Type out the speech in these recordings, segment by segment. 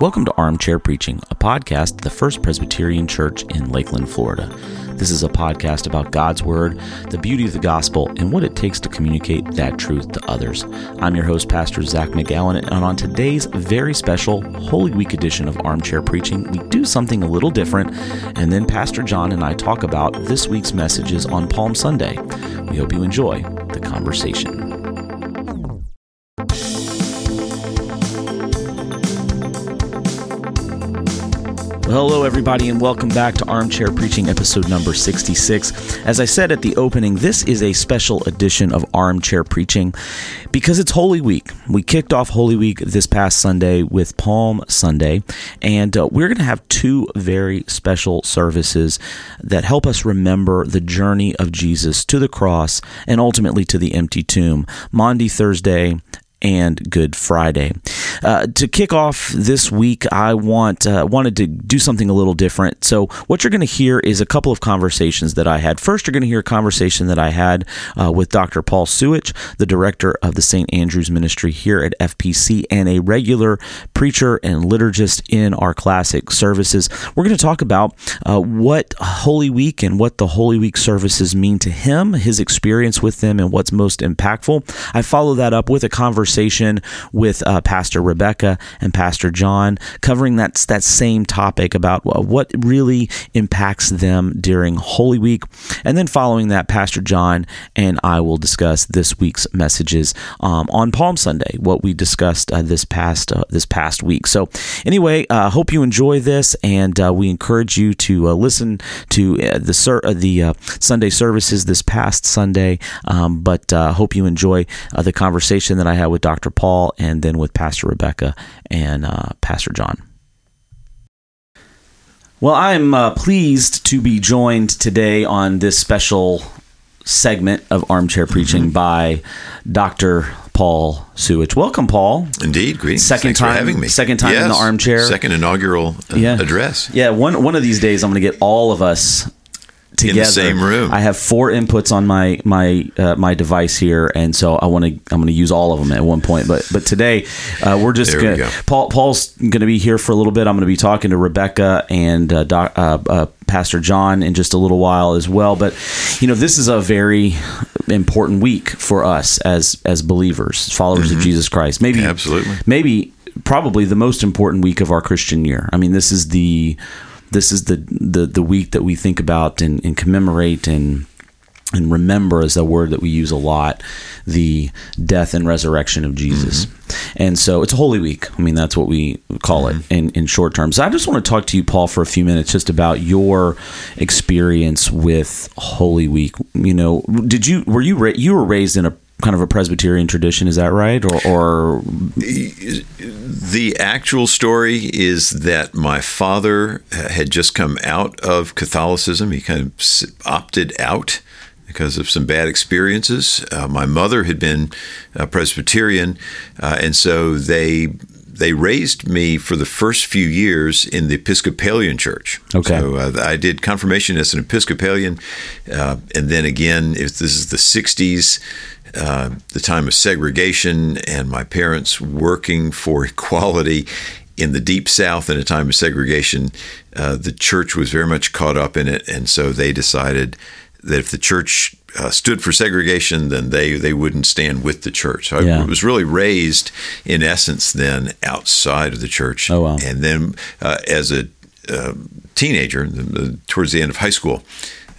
Welcome to Armchair Preaching, a podcast of the First Presbyterian Church in Lakeland, Florida. This is a podcast about God's Word, the beauty of the gospel, and what it takes to communicate that truth to others. I'm your host, Pastor Zach McGowan, and on today's very special Holy Week edition of Armchair Preaching, we do something a little different, and then Pastor John and I talk about this week's messages on Palm Sunday. We hope you enjoy the conversation. Hello, everybody, and welcome back to Armchair Preaching, episode number 66. As I said at the opening, this is a special edition of Armchair Preaching because it's Holy Week. We kicked off Holy Week this past Sunday with Palm Sunday, and uh, we're going to have two very special services that help us remember the journey of Jesus to the cross and ultimately to the empty tomb. Maundy Thursday and Good Friday. Uh, to kick off this week, I want uh, wanted to do something a little different. So, what you're going to hear is a couple of conversations that I had. First, you're going to hear a conversation that I had uh, with Dr. Paul Suich, the director of the St. Andrew's Ministry here at FPC, and a regular preacher and liturgist in our classic services. We're going to talk about uh, what Holy Week and what the Holy Week services mean to him, his experience with them, and what's most impactful. I follow that up with a conversation conversation with uh, Pastor Rebecca and Pastor John, covering that that same topic about what really impacts them during Holy Week, and then following that, Pastor John and I will discuss this week's messages um, on Palm Sunday, what we discussed uh, this past uh, this past week. So, anyway, I uh, hope you enjoy this, and uh, we encourage you to uh, listen to the ser- the Sunday services this past Sunday. Um, but hope you enjoy the conversation that I had with Dr. Paul and then with Pastor Rebecca and uh, Pastor John. Well, I'm uh, pleased to be joined today on this special segment of Armchair Preaching mm-hmm. by Dr. Paul Suich. Welcome, Paul. Indeed, great. Second Thanks time having me. Second time yes, in the armchair. Second inaugural uh, yeah. address. Yeah, one one of these days I'm going to get all of us together. In the same room. I have four inputs on my my uh, my device here, and so I want to I'm going to use all of them at one point. But but today uh, we're just going to Paul Paul's going to be here for a little bit. I'm going to be talking to Rebecca and uh, doc, uh, uh, Pastor John in just a little while as well. But you know this is a very important week for us as as believers, followers mm-hmm. of Jesus Christ. Maybe absolutely maybe probably the most important week of our Christian year. I mean, this is the this is the the, the week that we think about and, and commemorate and and remember is a word that we use a lot the death and resurrection of jesus mm-hmm. and so it's a holy week i mean that's what we call mm-hmm. it in, in short terms so i just want to talk to you paul for a few minutes just about your experience with holy week you know did you were you ra- you were raised in a kind of a Presbyterian tradition. Is that right? Or, or, the actual story is that my father had just come out of Catholicism. He kind of opted out because of some bad experiences. Uh, my mother had been a Presbyterian, uh, and so they they raised me for the first few years in the Episcopalian Church. Okay. So uh, I did confirmation as an Episcopalian, uh, and then again, if this is the '60s, uh, the time of segregation, and my parents working for equality in the deep South in a time of segregation. Uh, the church was very much caught up in it, and so they decided that if the church uh, stood for segregation, then they, they wouldn't stand with the church. So yeah. I was really raised, in essence, then outside of the church. Oh, wow. And then uh, as a uh, teenager, towards the end of high school,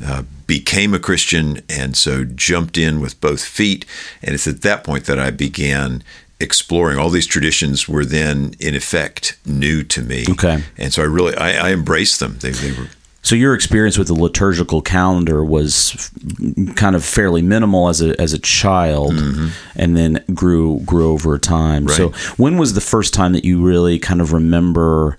uh, became a Christian and so jumped in with both feet. And it's at that point that I began exploring all these traditions were then in effect new to me okay and so i really i, I embraced them they, they were so your experience with the liturgical calendar was kind of fairly minimal as a as a child, mm-hmm. and then grew grew over time. Right. So when was the first time that you really kind of remember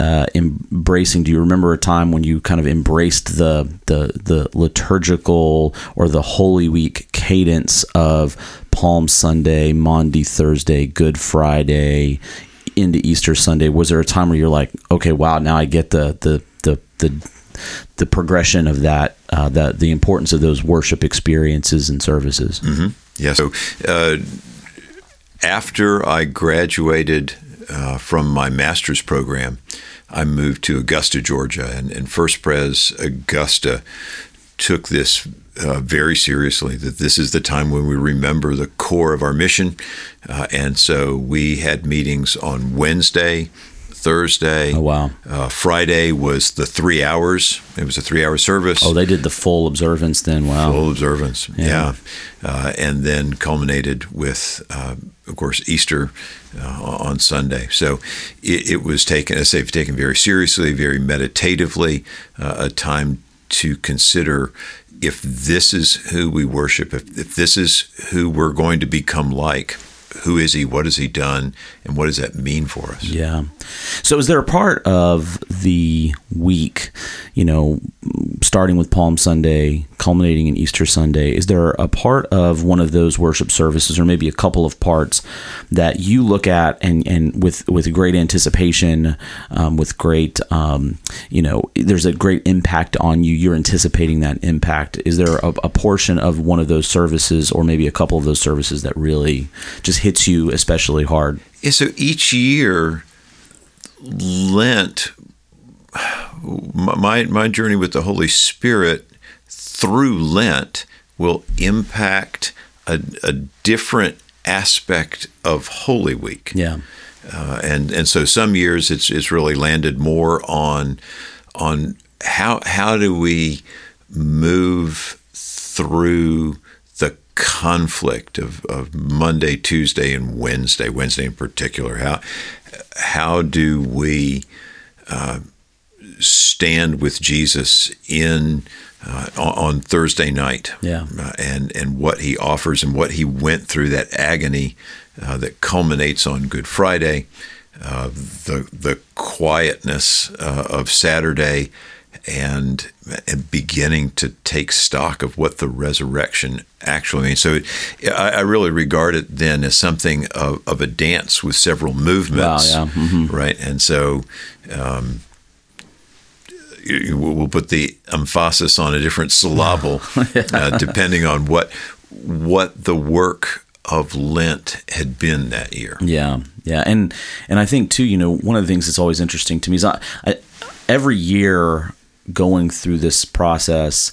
uh, embracing? Do you remember a time when you kind of embraced the the the liturgical or the Holy Week cadence of Palm Sunday, Maundy Thursday, Good Friday, into Easter Sunday? Was there a time where you're like, okay, wow, now I get the the the the the progression of that, uh, the the importance of those worship experiences and services. Mm-hmm. Yeah. So uh, after I graduated uh, from my master's program, I moved to Augusta, Georgia, and, and First Pres Augusta took this uh, very seriously that this is the time when we remember the core of our mission. Uh, and so we had meetings on Wednesday, Thursday. Oh, wow. Uh, Friday was the three hours. It was a three hour service. Oh, they did the full observance then. Wow. Full observance. Yeah. yeah. Uh, and then culminated with, uh, of course, Easter uh, on Sunday. So it, it, was taken, as I say, taken very seriously, very meditatively, uh, a time to consider if this is who we worship, if, if this is who we're going to become like, who is he? What has he done? And what does that mean for us? Yeah. So, is there a part of the week, you know, starting with Palm Sunday, culminating in Easter Sunday, is there a part of one of those worship services, or maybe a couple of parts, that you look at and, and with, with great anticipation, um, with great, um, you know, there's a great impact on you? You're anticipating that impact. Is there a, a portion of one of those services, or maybe a couple of those services, that really just hits you especially hard? Yeah, so each year, Lent, my my journey with the Holy Spirit through Lent will impact a, a different aspect of Holy Week. Yeah, uh, and and so some years it's it's really landed more on on how how do we move through conflict of, of Monday, Tuesday, and Wednesday, Wednesday in particular. How, how do we uh, stand with Jesus in uh, on Thursday night? Yeah. Uh, and, and what he offers and what he went through, that agony uh, that culminates on Good Friday, uh, the, the quietness uh, of Saturday and and beginning to take stock of what the resurrection actually means. So I, I really regard it then as something of, of a dance with several movements, wow, yeah. mm-hmm. right? And so. Um, we'll put the emphasis on a different syllable, uh, depending on what what the work of Lent had been that year. Yeah, yeah, and and I think too, you know, one of the things that's always interesting to me is I, I every year going through this process,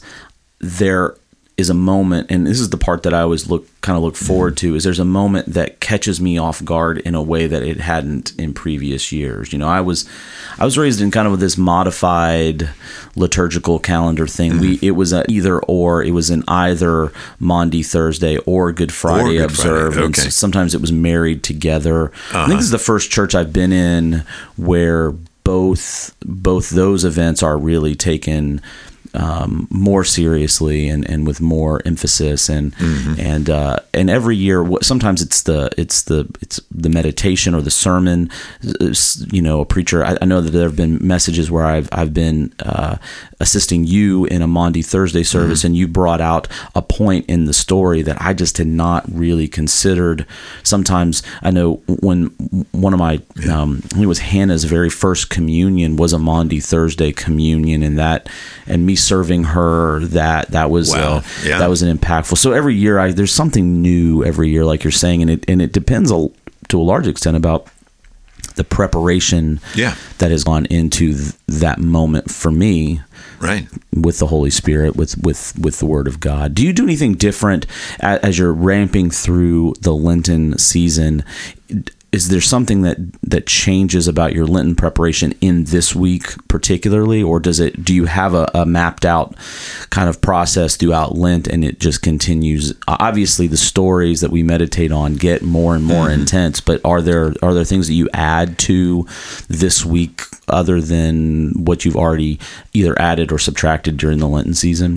there is a moment, and this is the part that I always look kind of look forward mm-hmm. to, is there's a moment that catches me off guard in a way that it hadn't in previous years. You know, I was I was raised in kind of this modified liturgical calendar thing. Mm-hmm. We it was a either or. It was an either Maundy Thursday or Good Friday or Good observed. Friday. Okay. And sometimes it was married together. Uh-huh. I think this is the first church I've been in where both both those events are really taken um, more seriously and, and with more emphasis and mm-hmm. and uh, and every year sometimes it's the it's the it's the meditation or the sermon you know a preacher I, I know that there have been messages where I've I've been uh, assisting you in a Maundy Thursday service mm-hmm. and you brought out a point in the story that I just had not really considered sometimes I know when one of my yeah. um, it was Hannah's very first communion was a Maundy Thursday communion and that and me serving her that that was wow. uh, yeah. that was an impactful. So every year I there's something new every year, like you're saying, and it and it depends a, to a large extent about the preparation yeah. that has gone into th- that moment for me right with the holy spirit with with with the word of god do you do anything different as, as you're ramping through the lenten season is there something that that changes about your Lenten preparation in this week particularly, or does it? Do you have a, a, mapped out kind of process throughout Lent, and it just continues? Obviously, the stories that we meditate on get more and more mm-hmm. intense, but are there are there things that you add to this week other than what you've already either added or subtracted during the Lenten season?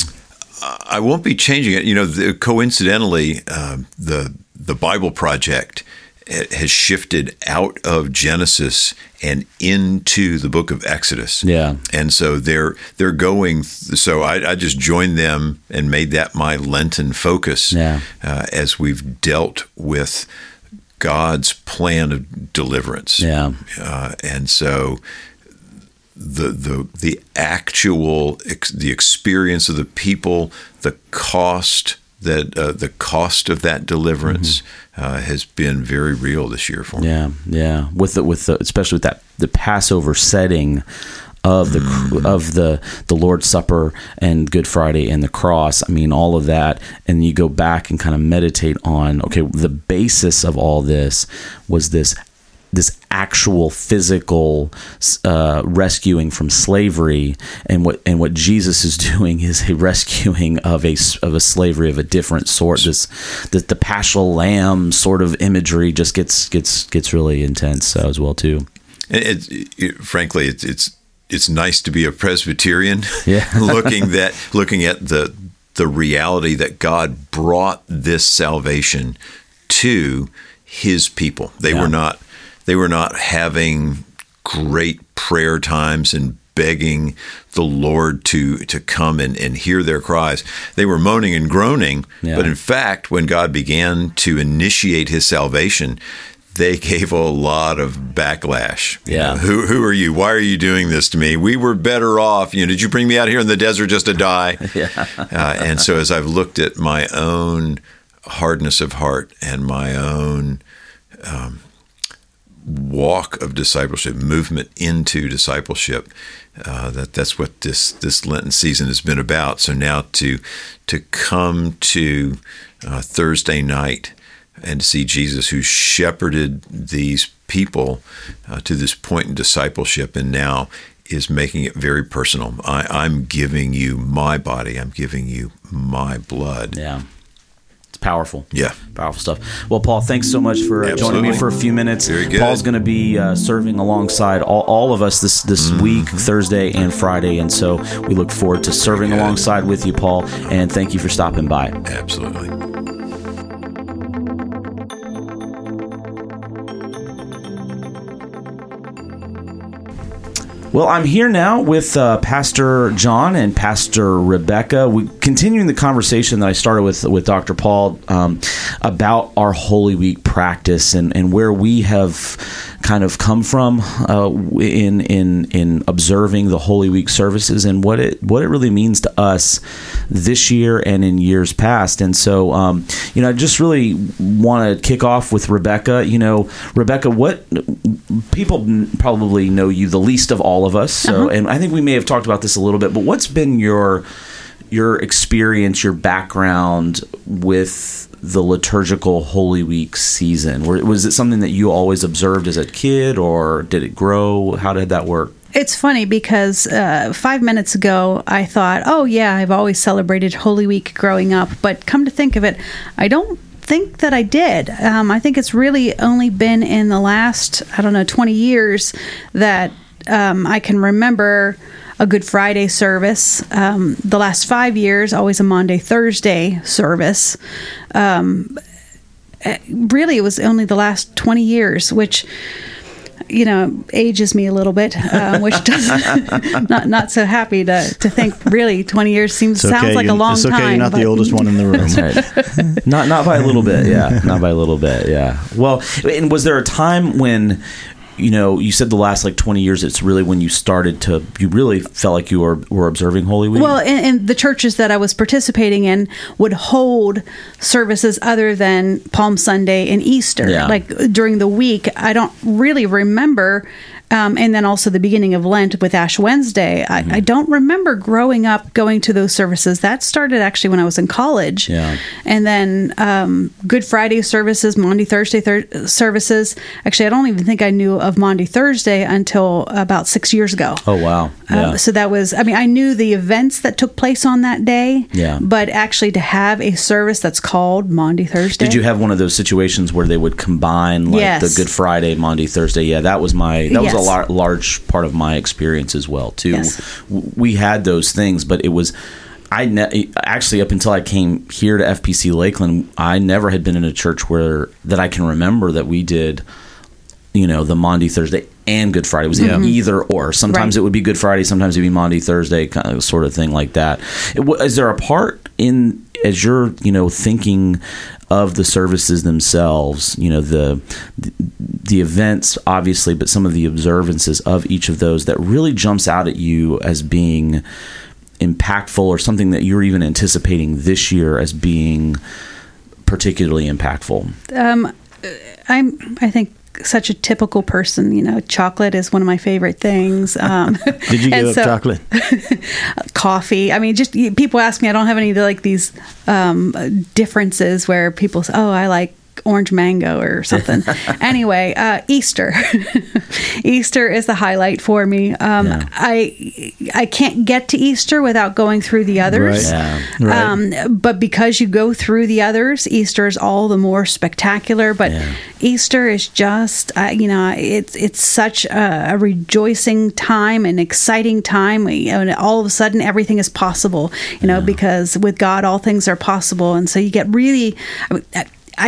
I won't be changing it. You know, the, coincidentally, uh, the the Bible Project has shifted out of Genesis and into the book of Exodus. Yeah. And so they're they're going. So I, I just joined them and made that my Lenten focus. Yeah. Uh, as we've dealt with God's plan of deliverance. Yeah. Uh, and so the the the actual ex, the experience of the people, the cost that uh, the cost of that deliverance mm-hmm. uh, has been very real this year for me. Yeah, yeah. With the, with the, especially with that the Passover setting of the mm. of the the Lord's Supper and Good Friday and the cross. I mean, all of that, and you go back and kind of meditate on okay, the basis of all this was this this actual physical uh, rescuing from slavery, and what and what Jesus is doing is a rescuing of a of a slavery of a different sort. This the, the paschal lamb sort of imagery just gets gets gets really intense uh, as well too. It, it, frankly, it's it's it's nice to be a Presbyterian, yeah. looking that looking at the the reality that God brought this salvation to His people. They yeah. were not they were not having great prayer times and begging the Lord to to come and, and hear their cries. They were moaning and groaning, yeah. but in fact, when God began to initiate his salvation, they gave a lot of backlash. You yeah. Know, who who are you? Why are you doing this to me? We were better off. You know, did you bring me out here in the desert just to die? yeah. Uh, and so as I've looked at my own hardness of heart and my own um, walk of discipleship, movement into discipleship. Uh, that that's what this this Lenten season has been about. So now to to come to uh, Thursday night and see Jesus, who shepherded these people uh, to this point in discipleship, and now is making it very personal. I, I'm giving you my body. I'm giving you my blood. Yeah powerful. Yeah. Powerful stuff. Well, Paul, thanks so much for uh, joining me for a few minutes. Paul's going to be uh, serving alongside all, all of us this, this mm-hmm. week, Thursday and Friday. And so we look forward to serving alongside with you, Paul. And thank you for stopping by. Absolutely. Well, I'm here now with uh, Pastor John and Pastor Rebecca. We continuing the conversation that I started with with Dr. Paul um, about our Holy Week practice and, and where we have kind of come from uh, in in in observing the Holy Week services and what it what it really means to us this year and in years past. And so, um, you know, I just really want to kick off with Rebecca. You know, Rebecca, what people probably know you the least of all of us. So, uh-huh. and I think we may have talked about this a little bit, but what's been your your experience, your background with the liturgical Holy Week season? Was it something that you always observed as a kid, or did it grow? How did that work? It's funny because uh, five minutes ago I thought, oh, yeah, I've always celebrated Holy Week growing up. But come to think of it, I don't think that I did. Um, I think it's really only been in the last, I don't know, 20 years that um, I can remember a Good Friday service. Um, the last five years, always a Maundy Thursday service. Um, eh, really, it was only the last 20 years, which you know ages me a little bit, uh, which doesn't not not so happy to to think. Really, twenty years seems okay. sounds like you, a long it's okay. time. You're not the oldest one in the room. Right. not not by a little bit. Yeah, not by a little bit. Yeah. Well, and was there a time when you know, you said the last like 20 years, it's really when you started to, you really felt like you were, were observing Holy Week? Well, and, and the churches that I was participating in would hold services other than Palm Sunday and Easter. Yeah. Like during the week, I don't really remember um, and then also the beginning of Lent with Ash Wednesday. I, mm-hmm. I, don't remember growing up going to those services. That started actually when I was in college. Yeah. And then um, Good Friday services, Maundy Thursday thir- services. Actually, I don't even think I knew of Maundy Thursday until about six years ago. Oh, wow. Um, yeah. Um, so that was, I mean, I knew the events that took place on that day. Yeah. But actually to have a service that's called Maundy Thursday. Did you have one of those situations where they would combine like yes. the Good Friday, Maundy Thursday? Yeah, that was my, that was yes. A lar- large part of my experience as well too. Yes. We had those things, but it was I ne- actually up until I came here to FPC Lakeland, I never had been in a church where that I can remember that we did, you know, the Maundy Thursday and Good Friday. It was mm-hmm. either or. Sometimes right. it would be Good Friday, sometimes it'd be Maundy Thursday, kind of sort of thing like that. Is there a part in as you're you know thinking of the services themselves, you know the, the events obviously, but some of the observances of each of those that really jumps out at you as being impactful or something that you're even anticipating this year as being particularly impactful? Um, I'm, I think, such a typical person. You know, chocolate is one of my favorite things. Um, Did you give up so- chocolate? coffee. I mean, just people ask me. I don't have any like these um, differences where people say, "Oh, I like." Orange mango or something. anyway, uh, Easter. Easter is the highlight for me. Um, Yeah. I I can't get to Easter without going through the others. Right. Yeah. Right. Um, but because you go through the others, Easter is all the more spectacular. But Yeah. Easter is just, uh, you know, it's it's such a, a rejoicing time, an exciting time, and all of a sudden everything is possible, you know, because with God all things are possible, and so you get really, I, mean,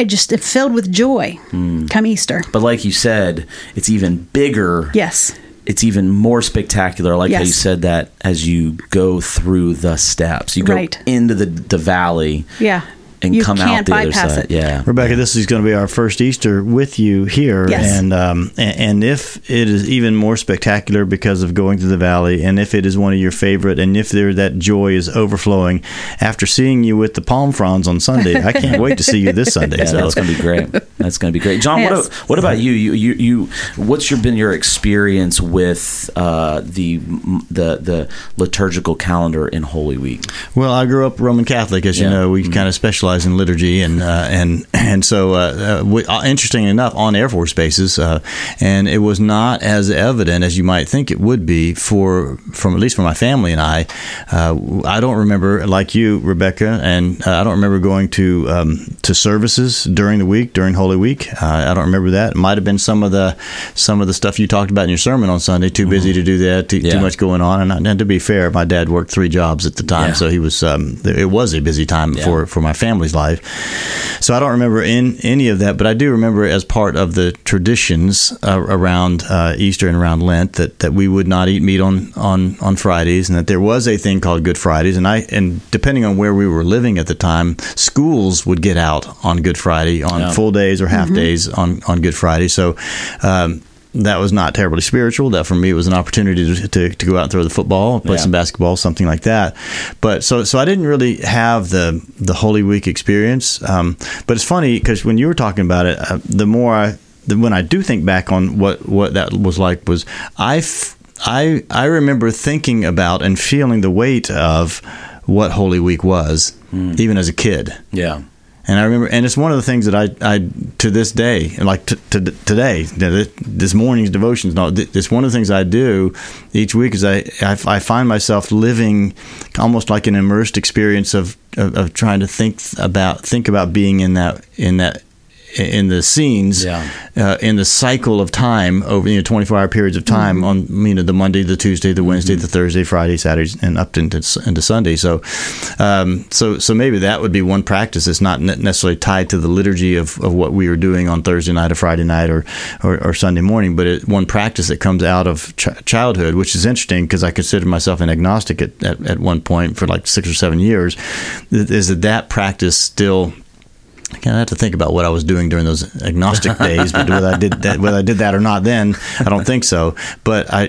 I- just am filled with joy Hmm. come Easter. But like you said, it's even bigger. Yes, It's even more spectacular. I like how you said that as you go through the steps, you go Right. into the the valley yeah, and you come out can't the other bypass side. it. Yeah. Rebecca, this is going to be our first Easter with you here, Yes. and um, a- and if it is even more spectacular because of going through the valley, and if it is one of your favorite, and if there that joy is overflowing, after seeing you with the palm fronds on Sunday, I can't wait to see you this Sunday. Yeah, so that's going to be great. That's going to be great. John, Yes. what, what about you? You, you, you what's your been your experience with uh, the the the liturgical calendar in Holy Week? Well, I grew up Roman Catholic, as you Yeah. Mm-hmm. know. We kind of specialize in liturgy, and uh, and and so uh, uh, we, uh, interesting enough, on Air Force bases, uh, and it was not as evident as you might think it would be for from at least for my family and I. Uh, I don't remember, like you, Rebecca, and uh, I don't remember going to um, to services during the week during Holy Week. Uh, I don't remember that. It might have been some of the some of the stuff you talked about in your sermon on Sunday. Too busy to do that. Too, Mm-hmm. Yeah. too much going on. And, and to be fair, my dad worked three jobs at the time, Yeah. so he was um, it was a busy time Yeah. for for my family's life. So I don't remember in any of that, but I do remember as part of the traditions uh, around uh, Easter and around Lent that, that we would not eat meat on, on on Fridays, and that there was a thing called Good Fridays, and I and depending on where we were living at the time, schools would get out on Good Friday on Yeah. full days or half days on on Good Friday. So. Um, that was not terribly spiritual. That for me was an opportunity to, to, to go out and throw the football, play Yeah. some basketball, something like that. But so so I didn't really have the the Holy Week experience. Um, but it's funny because when you were talking about it, uh, the more I the, when I do think back on what what that was like was I f- I I remember thinking about and feeling the weight of what Holy Week was, even as a kid. Yeah. And I remember, and it's one of the things that I, I to this day, like to, to today, this, morning's devotions. It's one of the things I do each week. Is I, I, I find myself living almost like an immersed experience of, of, of trying to think about think about being in that in that in the scenes Yeah. uh, in the cycle of time over you know 24 hour periods of time on you know the Monday, the Tuesday, the Wednesday, the Thursday, Friday, Saturday, and up into into Sunday. So, um, so so maybe that would be one practice. that's not necessarily tied to the liturgy of, of what we were doing on Thursday night or Friday night or or, or Sunday morning, but it, one practice that comes out of ch- childhood, which is interesting because I considered myself an agnostic at, at, at one point for like six or seven years. Is that that practice still I kind of have to think about what I was doing during those agnostic days, but whether I did that, whether I did that or not, then I don't think so. But I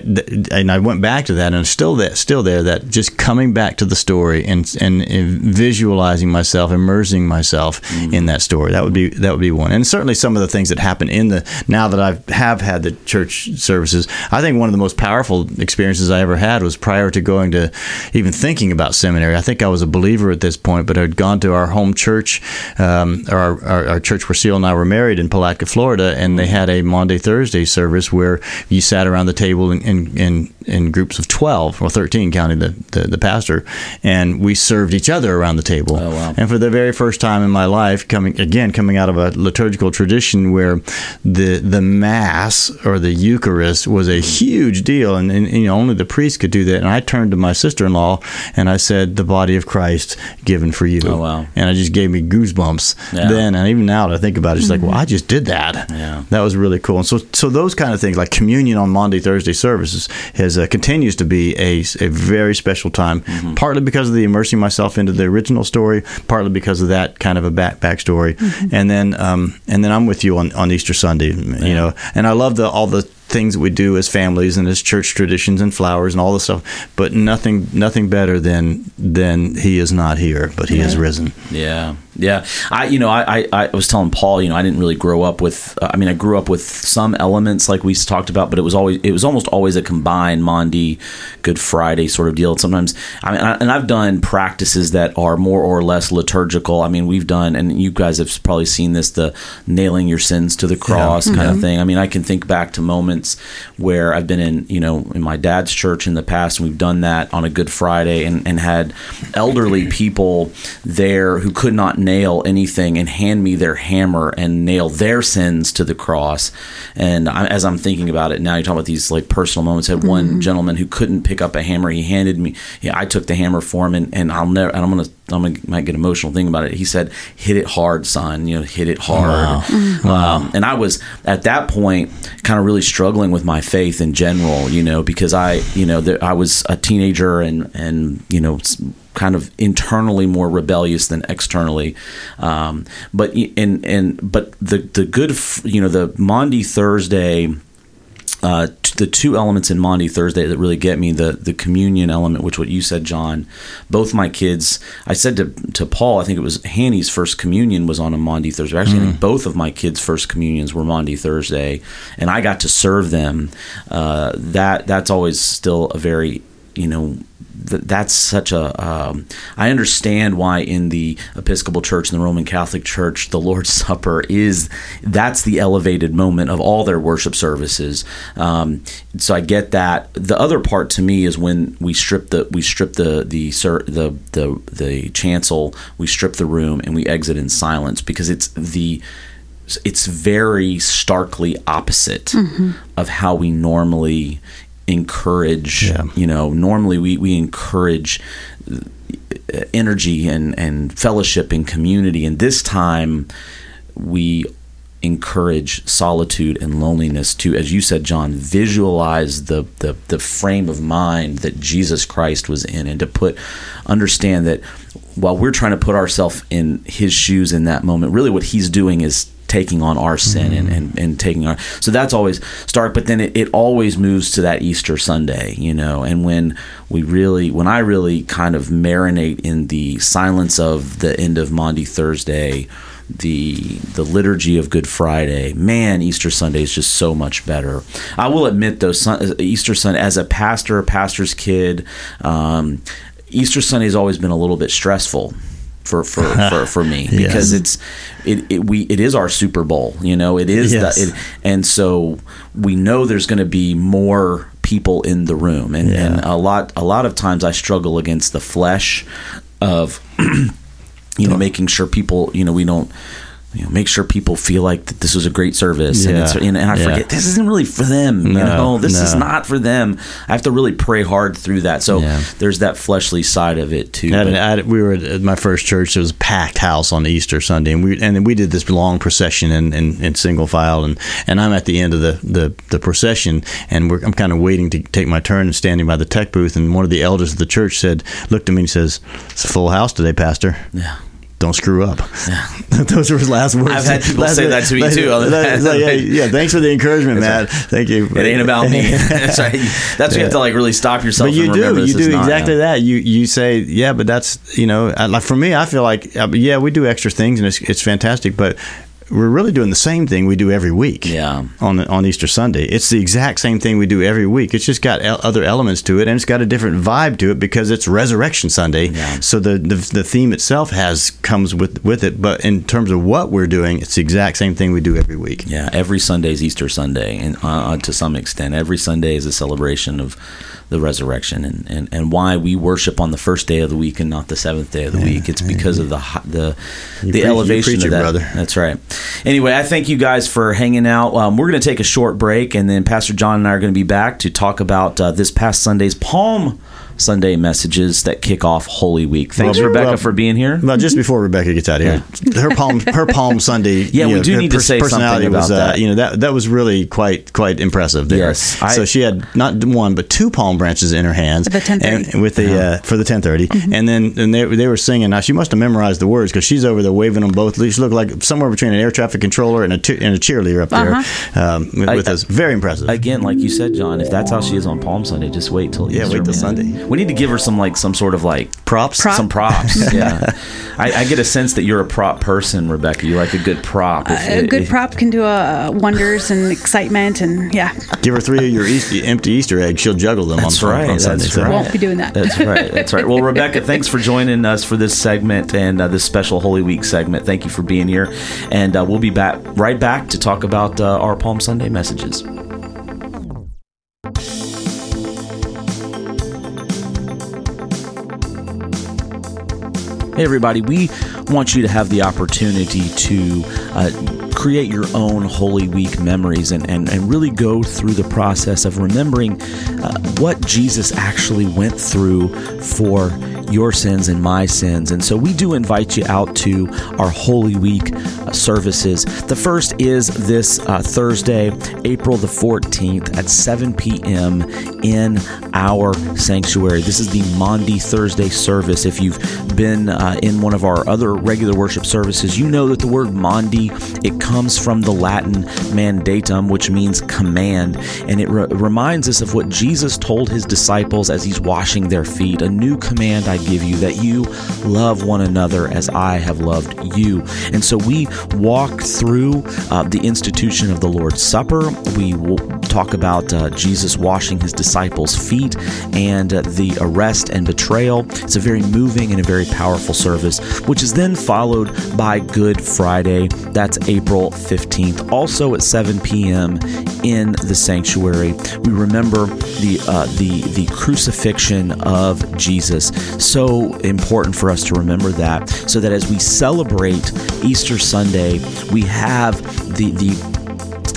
and I went back to that, and still that still there. That just coming back to the story and and, visualizing myself, immersing myself in that story. That would be that would be one. And certainly some of the things that happen in the now that I have had the church services. I think one of the most powerful experiences I ever had was prior to going to even thinking about seminary. I think I was a believer at this point, but I'd gone to our home church. Um, our, our, our church where Seal and I were married in Palatka, Florida, and they had a Maundy Thursday service where you sat around the table and, in, in, in groups of 12 or 13, counting the, the, the, pastor, and we served each other around the table. Oh, wow. And for the very first time in my life, coming again, coming out of a liturgical tradition where the the Mass or the Eucharist was a huge deal, and, and you know only the priest could do that. And I turned to my sister in law and I said, "The body of Christ given for you." Oh, wow. And it just gave me goosebumps Yeah. then, and even now that I think about it, it's like, well, I just did that. Yeah. That was really cool. And so, so those kind of things, like communion on Maundy, Thursday services, has uh, continues to be a, a very special time. Mm-hmm. Partly because of the immersing myself into the original story, partly because of that kind of a back backstory, and then um, and then I'm with you on, on Easter Sunday, you know, and I love the all the things that we do as families and as church traditions and flowers and all this stuff, but nothing nothing better than than he is not here, but he is risen. Yeah, yeah. I, you know, I, I, I was telling Paul, you know, I didn't really grow up with. Uh, I mean, I grew up with some elements like we talked about, but it was always, it was almost always a combined Maundy, Good Friday sort of deal. Sometimes, I mean, I, and I've done practices that are more or less liturgical. I mean, we've done, and you guys have probably seen this, the nailing your sins to the cross kind of thing. I mean, I can think back to moments where I've been in, you know, in my dad's church in the past, and we've done that on a Good Friday, and, and had elderly people there who could not nail anything and hand me their hammer and nail their sins to the cross. And I, as I'm thinking about it now, you're talking about these like personal moments. I had one mm-hmm. gentleman who couldn't pick up a hammer. He handed me, yeah, I took the hammer for him, and, and I'll never, and I'm gonna, I'm gonna might get emotional thinking about it. He said, "Hit it hard, son. You know, hit it hard." Um, and I was at that point kind of really struggling with my faith in general, you know, because I, you know, there, I was a teenager and and you know. kind of internally more rebellious than externally um, but and and but the the good you know the Maundy Thursday uh, t- the two elements in Maundy Thursday that really get me the the communion element, which what you said, John. Both my kids, I said to to Paul, I think it was Hanny's first communion was on a Maundy Thursday. Actually, I think both of my kids' first communions were Maundy Thursday, and I got to serve them. Uh, that that's always still a very you know th- that's such a um, I understand why in the Episcopal Church and the Roman Catholic Church the Lord's Supper is that's the elevated moment of all their worship services. Um, so I get that. The other part to me is when we strip the we strip the the the the the chancel, we strip the room and we exit in silence because it's the it's very starkly opposite of how we normally encourage Yeah. you know normally we, we encourage energy and, and fellowship and community and this time we encourage solitude and loneliness to as you said john visualize the, the the frame of mind that jesus christ was in and to put understand that while we're trying to put ourselves in his shoes in that moment really what he's doing is taking on our sin and, and, and taking our so that's always stark but then it, it always moves to that easter sunday you know and when we really when i really kind of marinate in the silence of the end of maundy thursday the the liturgy of Good Friday. Man, Easter Sunday is just so much better. I will admit though, Sun, Easter Sunday as a pastor, a pastor's kid, um, Easter Sunday has always been a little bit stressful. For, for, for, for me because it's it, it we it is our Super Bowl you know it is Yes. the, it, and so we know there's going to be more people in the room and, Yeah. and a lot a lot of times I struggle against the flesh of you know making sure people you know we don't you know, make sure people feel like that this was a great service, and, it's, and, and I Yeah. forget this isn't really for them. You No, know, this is not for them. I have to really pray hard through that. So Yeah. there's that fleshly side of it too. But- I we were at my first church. It was a packed house on Easter Sunday, and we and we did this long procession in, in, in single file, and, and I'm at the end of the, the, the procession, and we're, I'm kind of waiting to take my turn and standing by the tech booth, and one of the elders of the church said, looked at me and says, "It's a full house today, Pastor. yeah. Don't screw up." Those were his last words. I've had people Last- say that to me, last- too. last- yeah, yeah, thanks for the encouragement, Matt. Thank you. It ain't about me. that's right. That's what you have to like really stop yourself. But you do, you do exactly yeah. that. You you say, yeah, but that's you know, like for me, I feel like uh, yeah, we do extra things and it's it's fantastic, but we're really doing the same thing we do every week. Yeah. On on Easter Sunday, it's the exact same thing we do every week. It's just got el- other elements to it, and it's got a different vibe to it because it's Resurrection Sunday. Yeah. So the, the the theme itself has comes with with it, but in terms of what we're doing, it's the exact same thing we do every week. Yeah, every Sunday is Easter Sunday, and uh, to some extent, every Sunday is a celebration of the resurrection, and, and, and why we worship on the first day of the week and not the seventh day of the week. It's because of the the the preach- you elevation of it, that. brother. That's right. Anyway, I thank you guys for hanging out. Um, we're going to take a short break, and then Pastor John and I are going to be back to talk about uh, this past Sunday's Palm Sunday messages that kick off Holy Week. Thanks, Well, Rebecca, well, for being here. Well, just before Rebecca gets out of here, her Palm her Palm Sunday. Yeah, you we do her need to say personality something was, about uh, that. You know that that was really quite quite impressive. There. Yes, I- so she had not one but two palm branches in her hands. The 10:30. and with the uh, for the ten and then and they they were singing. Now she must have memorized the words because she's over there waving them both. She looked like somewhere between an air traffic controller and a and a cheerleader up there um, with, I- with us. Very impressive. Again, like you said, John, if that's how she is on Palm Sunday, just wait till Yeah, Easter, wait till man. Sunday. We need to give her some like some sort of like Props. Prop. some props. yeah, I, I get a sense that you're a prop person, Rebecca. You like a good prop. If- A good if- prop can do uh, wonders and excitement, and yeah, Give her three of your Easter, empty Easter eggs. She'll juggle them That's on, right, on Sunday. that's So- right. won't be doing that. That's right. That's right. Well, Rebecca, thanks for joining us for this segment and uh, this special Holy Week segment. Thank you for being here, and uh, we'll be back right back to talk about uh, our Palm Sunday messages. Hey, everybody, we want you to have the opportunity to uh, create your own Holy Week memories and, and, and really go through the process of remembering uh, what Jesus actually went through for your sins and my sins. And so we do invite you out to our Holy Week uh, services. The first is this uh, Thursday, April the 14th at 7 p.m. in our sanctuary. This is the Maundy Thursday service. If you've been uh, in one of our other regular worship services, you know that the word Maundy it comes from the Latin mandatum, which means command, and it re- reminds us of what Jesus told his disciples as he's washing their feet. A new command give you that you love one another as I have loved you. And so we walk through uh, the institution of the Lord's Supper. We talk about uh, Jesus washing his disciples' feet and uh, the arrest and betrayal. It's a very moving and a very powerful service, which is then followed by Good Friday. That's April 15th, also at 7 p.m. in the sanctuary. We remember the uh, the the crucifixion of Jesus. So important for us to remember that, so that as we celebrate Easter Sunday, we have the the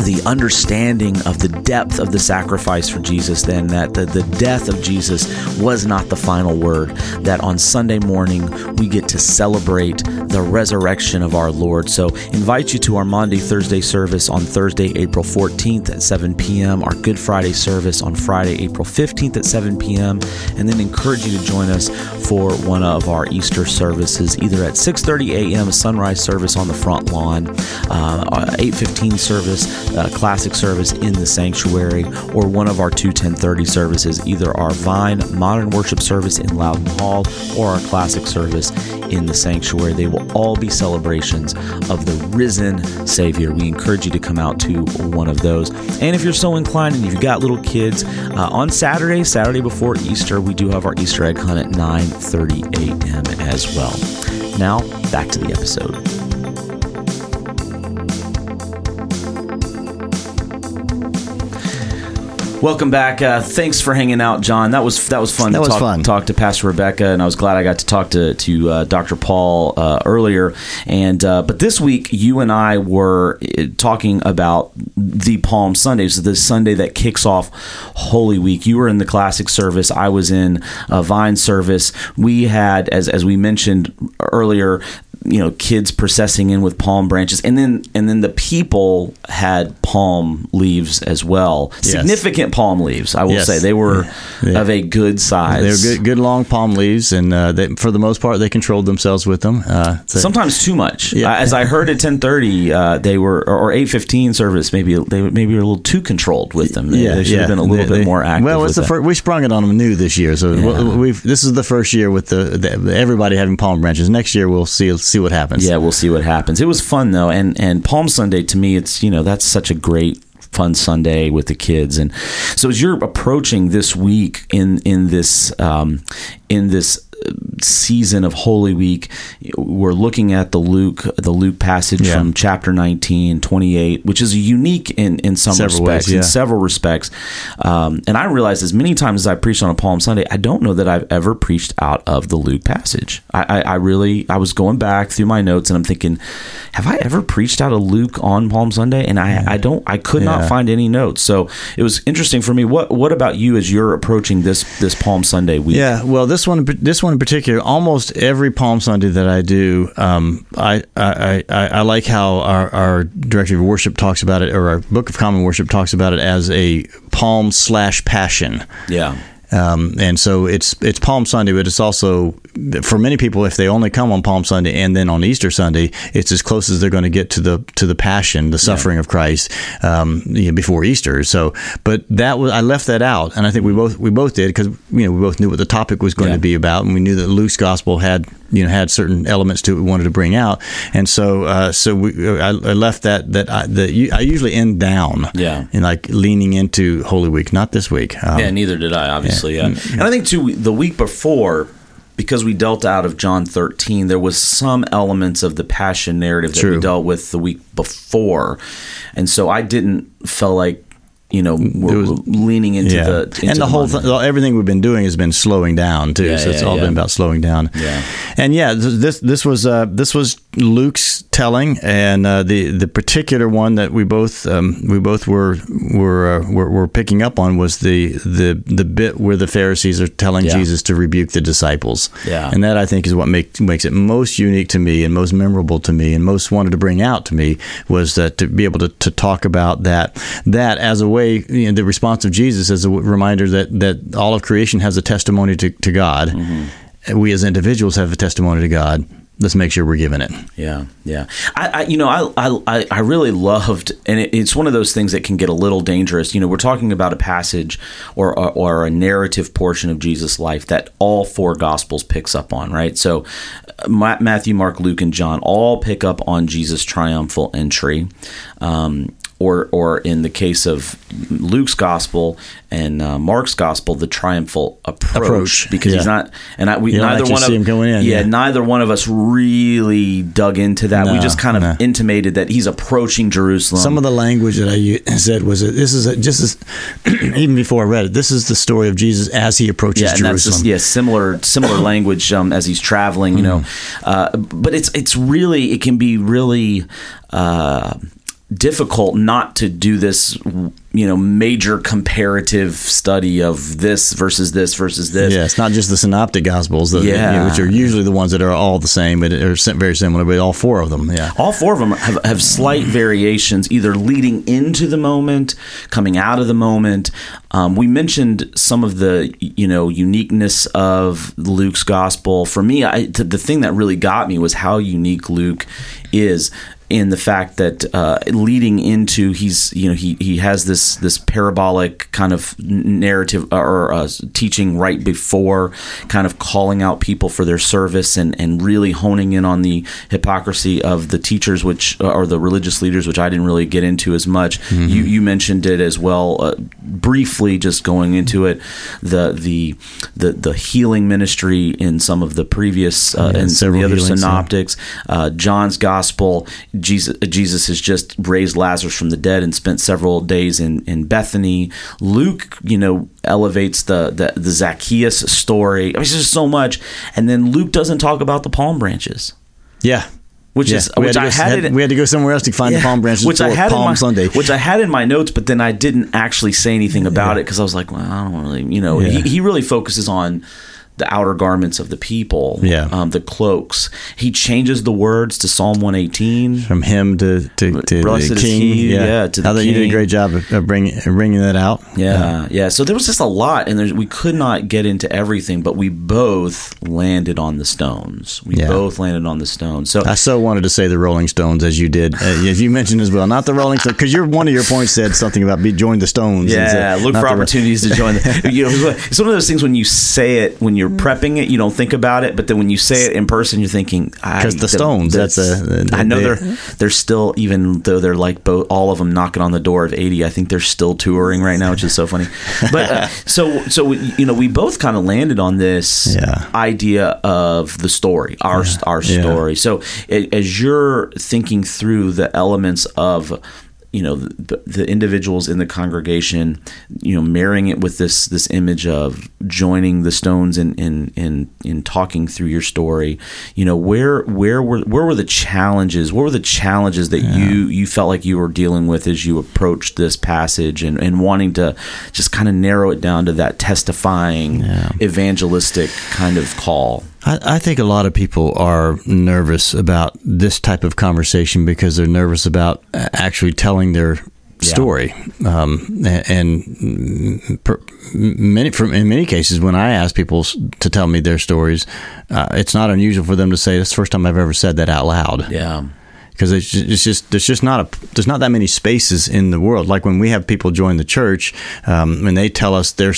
the understanding of the depth of the sacrifice for Jesus, then that the, the death of Jesus was not the final word. That on Sunday morning we get to celebrate the resurrection of our Lord. So, invite you to our Maundy, Thursday service on Thursday, April 14th at 7 p.m., our Good Friday service on Friday, April 15th at 7 p.m., and then encourage you to join us for one of our Easter services, either at 6:30 a.m. sunrise service on the front lawn, uh, 8:15 service, uh, classic service in the sanctuary, or one of our two 10:30 services, either our Vine Modern Worship service in Loudon Hall or our classic service in the sanctuary. They will all be celebrations of the risen Savior. We encourage you to come out to one of those. And if you're so inclined and you've got little kids, uh, on Saturday, Saturday before Easter, we do have our Easter egg hunt at 9:30 a.m. as well. Now, back to the episode. Welcome back. Uh, thanks for hanging out, John. That was that was fun. That to was talk, fun. Talk to Pastor Rebecca, and I was glad I got to talk to to uh, Dr. Paul uh, earlier. And uh, but this week, you and I were uh, talking about the Palm Sunday, so this Sunday that kicks off Holy Week. You were in the classic service. I was in a Vine service. We had, as as we mentioned earlier, you know kids processing in with palm branches and then and then the people had palm leaves as well Yes. significant palm leaves i will Yes. say they were Yeah. of a good size They're good, good long palm leaves, and uh, they, for the most part, they controlled themselves with them. Uh, so- sometimes too much Yeah. As i heard at 10:30 uh, they were or, or 8:15 service maybe they maybe were a little too controlled with them they, they should have been a little They- bit more active Well, it's the first, we sprung it on them new this year, so Yeah. we've this is the first year with the, the everybody having palm branches. Next year, we'll see see what happens. Yeah, we'll see what happens. It was fun though, and and Palm Sunday to me, it's you know that's such a great fun Sunday with the kids, and so as you're approaching this week in in this um, in this season of Holy Week, we're looking at the Luke the Luke passage Yeah. from chapter 19, 28, which is unique in in some Several respects. ways, yeah. In several respects, um, and I realize as many times as I preached on a Palm Sunday, I don't know that I've ever preached out of the Luke passage. I, I, I really I was going back through my notes and I'm thinking, have I ever preached out of Luke on Palm Sunday? And I I don't I could not find any notes. So it was interesting for me. What what about you as you're approaching this this Palm Sunday week? Yeah, well, this one, this one in particular, almost every Palm Sunday that I do, um, I, I, I, I like how our, our of worship talks about it, or our Book of Common Worship talks about it as a Palm slash Passion. Yeah. Um, and so it's it's Palm Sunday, but it's also for many people if they only come on Palm Sunday and then on Easter Sunday, it's as close as they're going to get to the to the Passion, the suffering of Christ, um, you know, before Easter. So, but that was I left that out, and I think we both we both did because you know we both knew what the topic was going Yeah. to be about, and we knew that Luke's gospel had you know had certain elements to it we wanted to bring out, and so uh, so we I, I left that that I, I usually end down, Yeah. and like leaning into Holy Week, not this week. Um, Yeah, neither did I, obviously. Yeah. And I think, too, the week before, because we dealt out of John 13, there was some elements of the passion narrative that we dealt with the week before. And so I didn't feel like, you know, we're was- leaning into yeah. the. Into and the whole Monday. th- everything we've been doing has been slowing down too. Yeah, so it's all yeah. been about slowing down. Yeah. And yeah, this this was uh, this was Luke's telling, and uh, the the particular one that we both um, we both were were, uh, were were picking up on was the the the bit where the Pharisees are telling Yeah. Jesus to rebuke the disciples. Yeah. And that I think is what make, makes it most unique to me and most memorable to me and most wanted to bring out to me was that to be able to, to talk about that that as a way you know, the response of Jesus as a reminder that that all of creation has a testimony to, to God. Mm-hmm. We as individuals have a testimony to God. Let's make sure we're giving it. Yeah, yeah. I, I you know, I, I, I really loved, and it, it's one of those things that can get a little dangerous. You know, we're talking about a passage or, or or a narrative portion of Jesus' life that all four Gospels picks up on, right? So, uh, Matthew, Mark, Luke, and John all pick up on Jesus' triumphal entry. Um, or, or in the case of Luke's gospel and uh, Mark's gospel, the triumphal approach, Approach, because he's not, and I, we You neither one of him going in, yeah, yeah. neither one of us really dug into that. we just kind of no. intimated that he's approaching Jerusalem. Some of the language that I said was this is a, just as even before I read it. This is the story of Jesus as he approaches yeah, and that's Jerusalem. just, yeah, similar similar language um, as he's traveling, you know. Mm-hmm. Uh, but it's it's really it can be really uh, difficult not to do this, you know, major comparative study of this versus this versus this. Yeah, it's not just the synoptic gospels, the, Yeah. you know, which are usually the ones that are all the same, but are very similar. But all four of them, yeah. All four of them have, have slight variations, either leading into the moment, coming out of the moment. Um, we mentioned some of the you know uniqueness of Luke's gospel. For me, I, the thing that really got me was how unique Luke is in the fact that uh, leading into he's you know he he has this this parabolic kind of narrative or uh, teaching right before kind of calling out people for their service and and really honing in on the hypocrisy of the teachers which or the religious leaders which I didn't really get into as much. You you mentioned it as well uh, briefly just going into it the the the the healing ministry in some of the previous uh, Yeah, and several the other synoptics uh, John's gospel Jesus uh, Jesus has just raised Lazarus from the dead and spent several days in in Bethany Luke you know elevates the the, the Zacchaeus story I mean, just so much and then Luke doesn't talk about the palm branches Yeah. which Yeah. is we which had I had, had- it we had to go somewhere else to find the palm branches which I had Palm in my, Sunday. which I had in my notes, but then I didn't actually say anything about it because I was like, well, I don't really, you know, Yeah. he, he really focuses on the outer garments of the people, Yeah. um, the cloaks. He changes the words to Psalm one eighteen. From him to, to, to the king. he, yeah, to the How that you did a great job of, bringing, bringing that out. Yeah, yeah. So there was just a lot, and there's, we could not get into everything, but we both landed on the stones. We Yeah. both landed on the stones. So I so wanted to say the Rolling Stones as you did, uh, as you mentioned as well. Not the Rolling Stones, because one of your points said something about be join the Stones. and Yeah, said- look for opportunities to join. The, you know, it's one of those things when you say it when you're you're prepping it, you don't think about it, but then when you say it in person, you're thinking Because the Stones, that's a- I know they- they're they're still even though they're like both all of them knocking on the door of 80. I think they're still touring right now, which is so funny. But uh, so so you know we both kind of landed on this Yeah. idea of the story, our our Yeah. story. So a- as you're thinking through the elements of you know the, the individuals in the congregation you know marrying it with this this image of joining the stones in in in, in talking through your story. You know where where were where were the challenges? What were the challenges that you you felt like you were dealing with as you approached this passage and and wanting to just kind of narrow it down to that testifying evangelistic kind of call I, I think a lot of people are nervous about this type of conversation because they're nervous about uh, actually telling their story. Um, and per, many, from, in many cases, when I ask people to tell me their stories, uh, it's not unusual for them to say, "It's the first time I've ever said that out loud." yeah because it's just, it's just there's just not a there's not that many spaces in the world. Like when we have people join the church, um, when they tell us their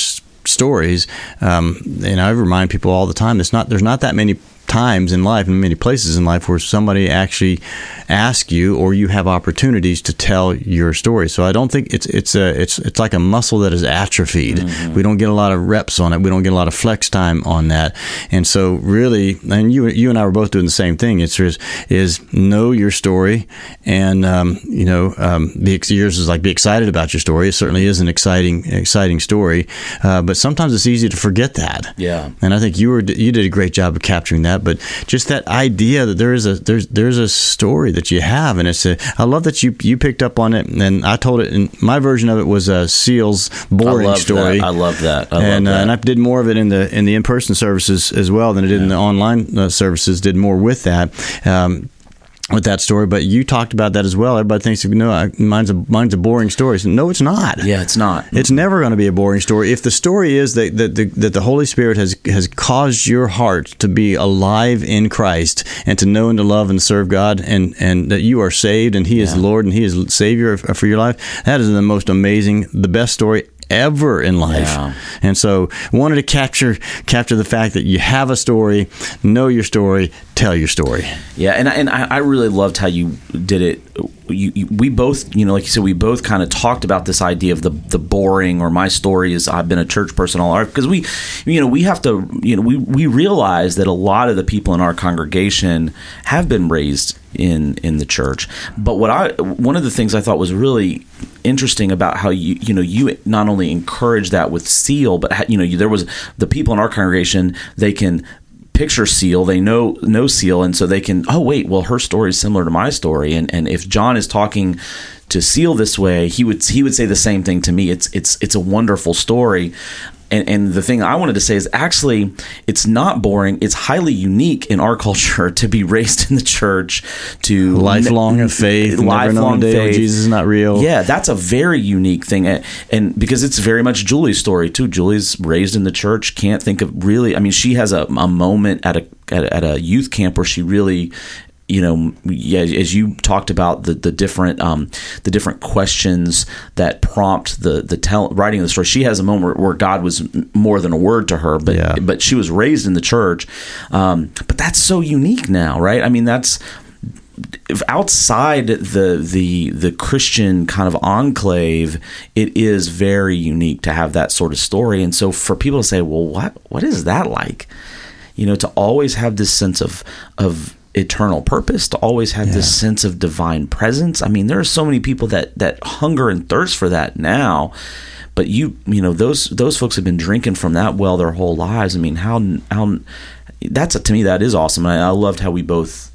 stories, um, and I remind people all the time, it's not there's not that many times in life and many places in life where somebody actually asks you or you have opportunities to tell your story. So I don't think it's it's a it's it's like a muscle that is atrophied. We don't get a lot of reps on it. We don't get a lot of flex time on that. And so really, and you you and I were both doing the same thing. It's is is know your story, and um, you know, um, yours is like be excited about your story. It certainly is an exciting exciting story, uh, but sometimes it's easy to forget that. Yeah. And I think you were you did a great job of capturing that. But just that idea that there is a there's there's a story that you have, and it's a I love that you you picked up on it, and I told it. And my version of it was a Seal's boring I love story. that. I love that I and love uh, and I did more of it in the in the in person services as well than I did in the online uh, services. Did more with that. Um, with that story, but you talked about that as well. Everybody thinks, no, I- uh, mine's a mine's a boring story. So, no, it's not. yeah it's not It's never going to be a boring story. If the story is that, that, the, that the Holy Spirit has, has caused your heart to be alive in Christ and to know and to love and serve God and, and that you are saved and He is Lord and He is Savior for your life, that is the most amazing, the best story ever in life. Yeah. And so wanted to capture capture the fact that you have a story, know your story, tell your story. Yeah, and I- and I, really loved how you did it. You, you, we both, you know, like you said, we both kind of talked about this idea of the the boring or my story is I've been a church person all our because we, you know, we have to, you know, we we realize that a lot of the people in our congregation have been raised in in the church. But what I one of the things I thought was really interesting about how you you know you not only encourage that with seal, but you know you, there was the people in our congregation they can picture seal they know know seal and so they can oh wait well her story is similar to my story. And and if john is talking to seal this way he would he would say the same thing to me. It's it's it's a wonderful story and, and the thing I wanted to say is actually it's not boring. It's highly unique in our culture to be raised in the church, to Lifelong of faith, never known a day where Jesus is not real. Yeah, that's a very unique thing, and, and because it's very much Julie's story too. Julie's raised in the church, can't think of really. I mean, she has a, a moment at a, at a at a youth camp where she really you know, yeah, as you talked about the the different um, the different questions that prompt the the tell, writing of the story. She has a moment where God was more than a word to her, but Yeah. but she was raised in the church. Um, but that's so unique now, right? I mean, that's outside the the the Christian kind of enclave, it is very unique to have that sort of story. And so for people to say, "Well, what what is that like?" You know, to always have this sense of of eternal purpose, to always have this sense of divine presence. I mean, there are so many people that that hunger and thirst for that now. But you, you know, those those folks have been drinking from that well their whole lives. I mean, how how that's to me that is awesome. I, I loved how we both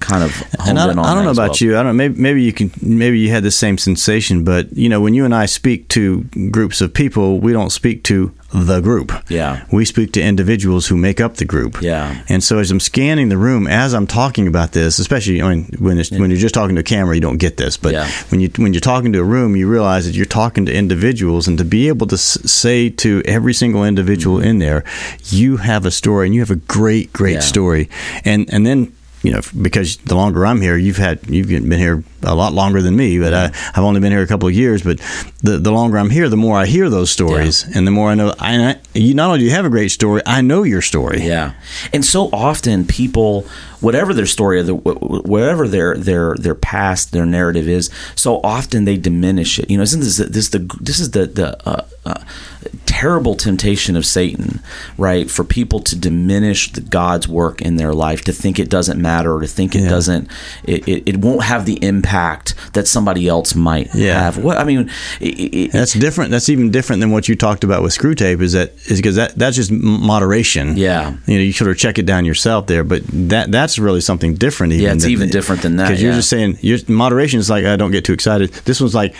kind of And I, in on I don't know about well. you. I don't. Maybe, maybe you can. Maybe you had the same sensation. But you know, when you and I speak to groups of people, we don't speak to the group. Yeah. We speak to individuals who make up the group. Yeah. And so as I'm scanning the room, as I'm talking about this, especially I mean, when it's, when you're just talking to a camera, you don't get this. But Yeah. when you when you're talking to a room, you realize that you're talking to individuals, and to be able to s- say to every single individual mm-hmm. in there, you have a story, and you have a great, great Yeah. story, and and then you know, because the longer I'm here, you've had you've been here a lot longer than me, but I, I've only been here a couple of years. But the the longer I'm here, the more I hear those stories, and the more I know. I, you not only do you have a great story, I know your story. Yeah, and so often people, whatever their story, whatever their their their past, their narrative is, so often they diminish it. You know, isn't this this the this is the the uh, uh, terrible temptation of Satan, right? For people to diminish the, God's work in their life, to think it doesn't matter, or to think it Yeah. doesn't, it, it, it won't have the impact that somebody else might Yeah. have. What I mean, it, That's different. That's even different than what you talked about with Screwtape. Is that is because that that's just moderation. Yeah. you know, you sort of check it down yourself there, but that that's really something different. Even Yeah, it's even different than that, Because you're just saying your moderation is like I don't get too excited. This one's like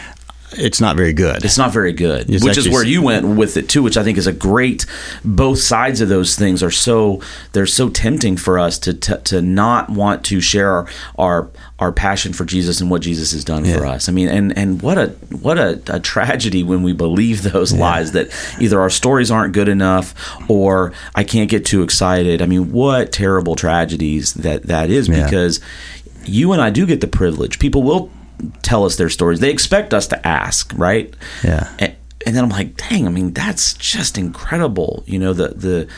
it's not very good. It's not very good, It's which is where you went with it too, which I think is a great. Both sides of those things are so they're so tempting for us to to, to not want to share our, our our passion for Jesus and what Jesus has done for us. I mean, and and what a what a, a tragedy when we believe those lies that either our stories aren't good enough or I can't get too excited. I mean, what terrible tragedies that that is Yeah. because you and I do get the privilege. People will tell us their stories. They expect us to ask, right? Yeah. And, and then I'm like, dang, I mean, that's just incredible. You know, the the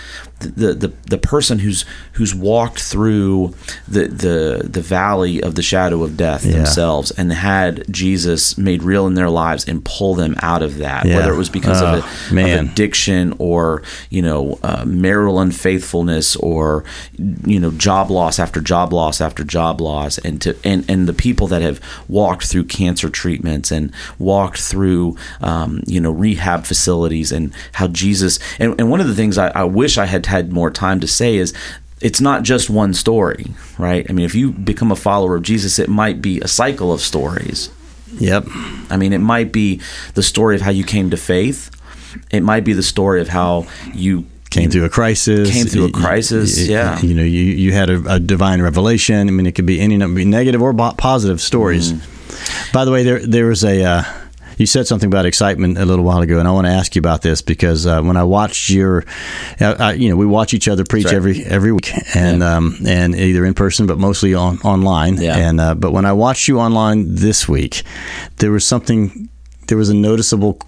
the the, the person who's who's walked through the the the valley of the shadow of death Yeah. themselves and had Jesus made real in their lives and pull them out of that, Yeah. whether it was because of, Oh, a, man. of addiction or you know uh, marital unfaithfulness or you know job loss after job loss after job loss and to and and the people that have walked through cancer treatments and walked through um, you know rehab facilities and how Jesus and, and one of the things I, I wish I had had more time to say is it's not just one story, right? I mean, if you become a follower of Jesus, it might be a cycle of stories. Yep. I mean, it might be the story of how you came to faith. It might be the story of how you Came through a crisis. Came through a crisis, you- yeah. You know, you you had a, a divine revelation. I mean, it could be any number, be negative or positive stories. Mm. By the way, there there was a. Uh, you said something about excitement a little while ago, and I want to ask you about this because uh, when I watched your, uh, uh, you know, we watch each other preach right. every every week, and um, and either in person, but mostly on online. Yeah. And uh, but when I watched you online this week, there was something. There was a noticeable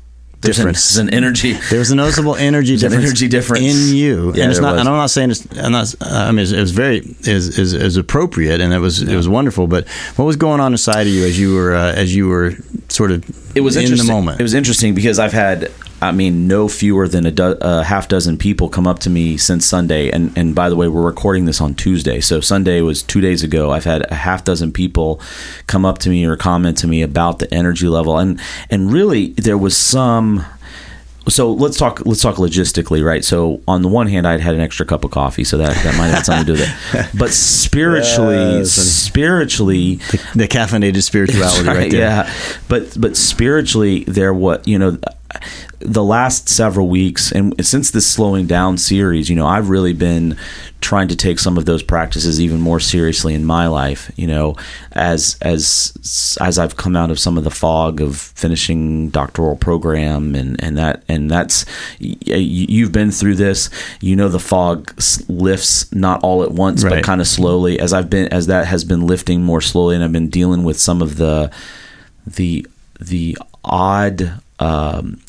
there's an, difference. there's an energy. There was a noticeable energy an difference. energy difference. in you, Yeah, and it's not. was. And I'm not saying it's. I'm not. I mean, it was very is is, is appropriate, and it was it was wonderful. But what was going on inside of you as you were uh, as you were sort of It was in interesting. the moment? It was interesting because I've had, I mean, no fewer than a, do, a half dozen people come up to me since Sunday. And and by the way, we're recording this on Tuesday, so Sunday was two days ago. I've had a half dozen people come up to me or comment to me about the energy level, and and really there was some. So let's talk. Let's talk logistically, right? So on the one hand, I'd had an extra cup of coffee, so that that might have something to do with it. But spiritually, Yes, spiritually, the caffeinated spirituality That's right, there. Yeah, but but spiritually, there what you know, the last several weeks and since this slowing down series, you know, I've really been trying to take some of those practices even more seriously in my life. You know, as as as I've come out of some of the fog of finishing doctoral program and and that and that's you've been through this. You know, the fog lifts not all at once, but kind of slowly. As I've been as that has been lifting more slowly, and I've been dealing with some of the the the odd um,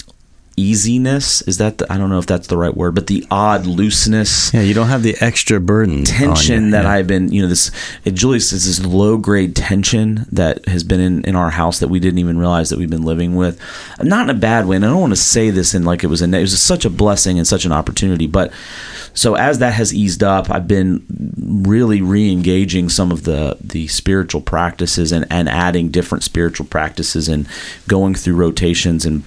easiness is that the, I don't know if that's the right word, but the odd looseness. Yeah, you don't have the extra burden, Tension you. that Yeah. I've been, you know, this it, Julie says this low grade tension that has been in, in our house that we didn't even realize that we've been living with, not in a bad way. And I don't want to say this in like it was a it was such a blessing and such an opportunity, but so as that has eased up, I've been really re-engaging some of the the spiritual practices and and adding different spiritual practices and going through rotations and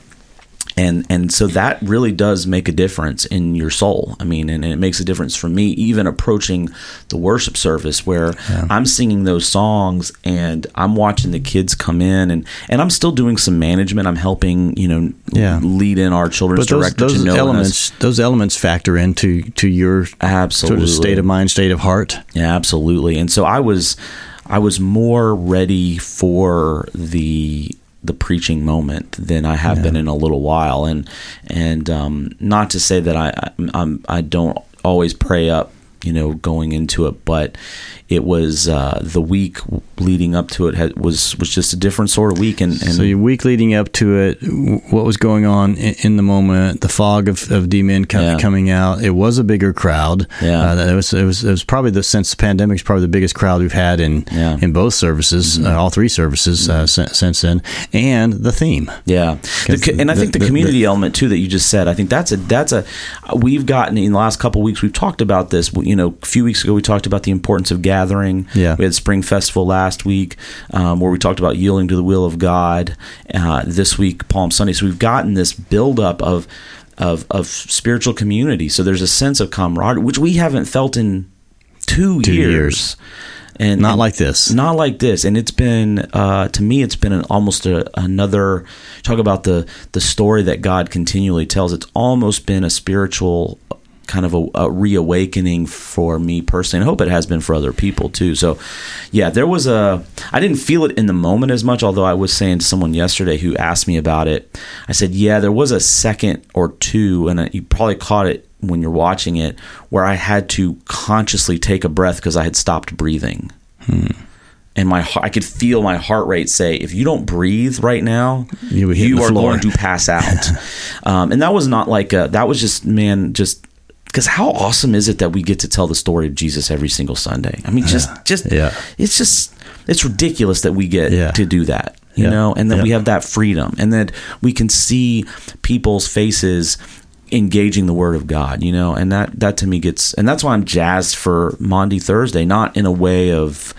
and and so that really does make a difference in your soul i mean and, it makes a difference for me even approaching the worship service where i'm singing those songs and i'm watching the kids come in and and i'm still doing some management i'm helping you know Yeah. lead in our children's But those, director those to know elements, those elements factor into to your Absolutely. sort of state of mind, state of heart. Yeah, absolutely. And so I was I was more ready for the the preaching moment than I have been in a little while. And and um, not to say that I I, I'm, I don't always pray up you know going into it but it was uh, the week leading up to it had, was was just a different sort of week. And, and so your week leading up to it, what was going on in, in the moment, the fog of, of DMin co- Yeah. coming out. It was a bigger crowd. Yeah. uh, it was it was it was probably the since the pandemic is probably the biggest crowd we've had in Yeah. in both services, uh, all three services uh, since, since then, and the theme. Yeah, The and I think the, the- community element too that you just said. I think that's a that's a we've gotten in the last couple of weeks. We've talked about this. You know, a few weeks ago we talked about the importance of gathering. Yeah. we had Spring Festival last week um, where we talked about yielding to the will of God. Uh, this week Palm Sunday. So we've gotten this buildup of of of spiritual community. So there's a sense of camaraderie which we haven't felt in two, Two years. years. And Not and- like this. not like this and it's been uh, to me it's been an, almost a, another talk about the the story that god continually tells it's almost been a spiritual kind of a, a reawakening for me personally and i hope it has been for other people too so yeah there was a i didn't feel it in the moment as much although i was saying to someone yesterday who asked me about it i said yeah there was a second or two and you probably caught it when you're watching it where i had to consciously take a breath because i had stopped breathing and my heart- I could feel my heart rate say, if you don't breathe right now, You you are floor." going to pass out. um, and that was not like a, that was just man, just because how awesome is it that we get to tell the story of Jesus every single Sunday? I mean, just just Yeah. it's just it's ridiculous that we get Yeah. to do that, you Yeah. know, and that we have that freedom, and that we can see people's faces engaging the word of God, you know, and that that to me gets and that's why I'm jazzed for Maundy Thursday, not in a way of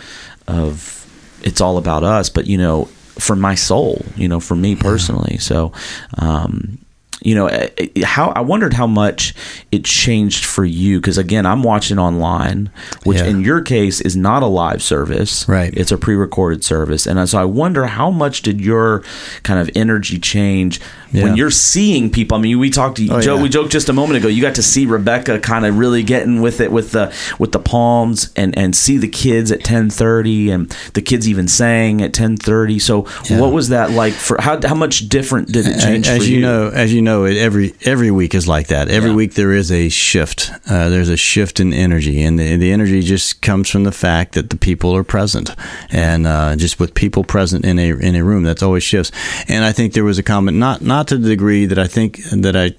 of it's all about us, but you know, for my soul, you know, for me personally. So, um, you know, eh, eh, how I wondered how much it changed for you because again, I'm watching online, which Yeah. in your case is not a live service, Right. It's a pre-recorded service, and so I wonder how much did your kind of energy change Yeah. when you're seeing people. I mean, we talked to Oh, Joe. yeah. We joked just a moment ago. You got to see Rebecca kind of really getting with it with the with the palms and and see the kids at 10:30 and the kids even sang at 10:30. So what was that like for how how much different did it change as for you you? know, as you know, it, every every week is like that. Every Yeah. week there is a shift. Uh, there's a shift in energy, and the, the energy just comes from the fact that the people are present, and uh, just with people present in a in a room, that's always shifts. And I think there was a comment, not not to the degree that I think that I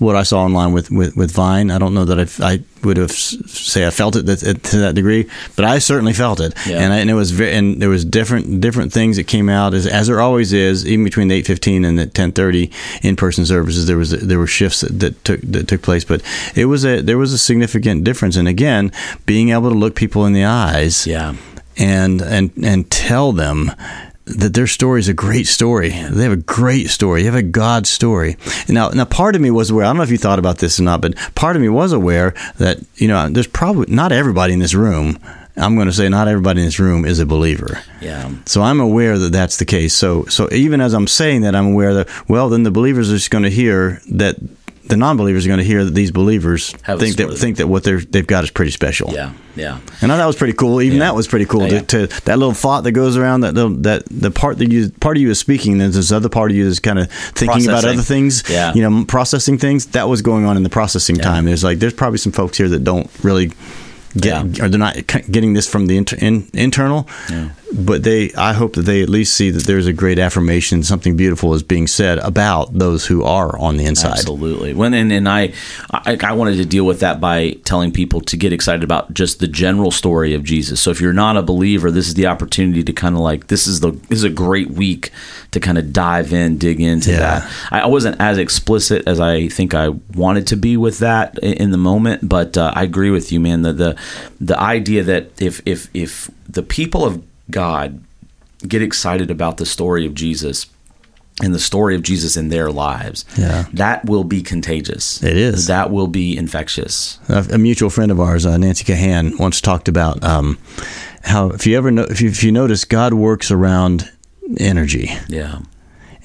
what I saw online with, with, with Vine. I don't know that I, I would have s- say I felt it that, to that degree, but I certainly felt it, Yeah. and, I, and it was ve- and there was different different things that came out as, as there always is, even between the eight fifteen and the ten thirty in person services. There was there were shifts that, that took that took place, but it was a there was a significant difference, and again, being able to look people in the eyes, Yeah. and and and tell them that their story is a great story. They have a great story. They have a God story. Now, now, part of me was aware. I don't know if you thought about this or not, but part of me was aware that you know there's probably not everybody in this room. I'm going to say not everybody in this room is a believer. Yeah. So I'm aware that that's the case. So so even as I'm saying that, I'm aware that well, then the believers are just going to hear that the non-believers are going to hear that these believers Have think that think that what they're they've got is pretty special. Yeah. Yeah. And I thought that was pretty cool. Even Yeah. that was pretty cool. Yeah. To, to that little thought that goes around that little, that the part that you part of you is speaking, there's this other part of you is kind of thinking about other things. Yeah. You know, processing things. That was going on in the processing time. There's like there's probably some folks here that don't really get or they're not getting this from the inter, in, internal. But they, I hope that they at least see that there's a great affirmation, something beautiful is being said about those who are on the inside. Absolutely. When and, and I, I I wanted to deal with that by telling people to get excited about just the general story of Jesus. So if you're not a believer, this is the opportunity to kind of like this is the this is a great week to kind of dive in, dig into Yeah. that. I, I wasn't as explicit as I think I wanted to be with that in, in the moment, but uh, I agree with you, man. The the the idea that if if if the people of God get excited about the story of Jesus and the story of Jesus in their lives, Yeah. that will be contagious. It is. That will be infectious. a, a mutual friend of ours, uh, Nancy Cahan, once talked about um, how if you ever know, if you, if you notice, God works around energy, Yeah.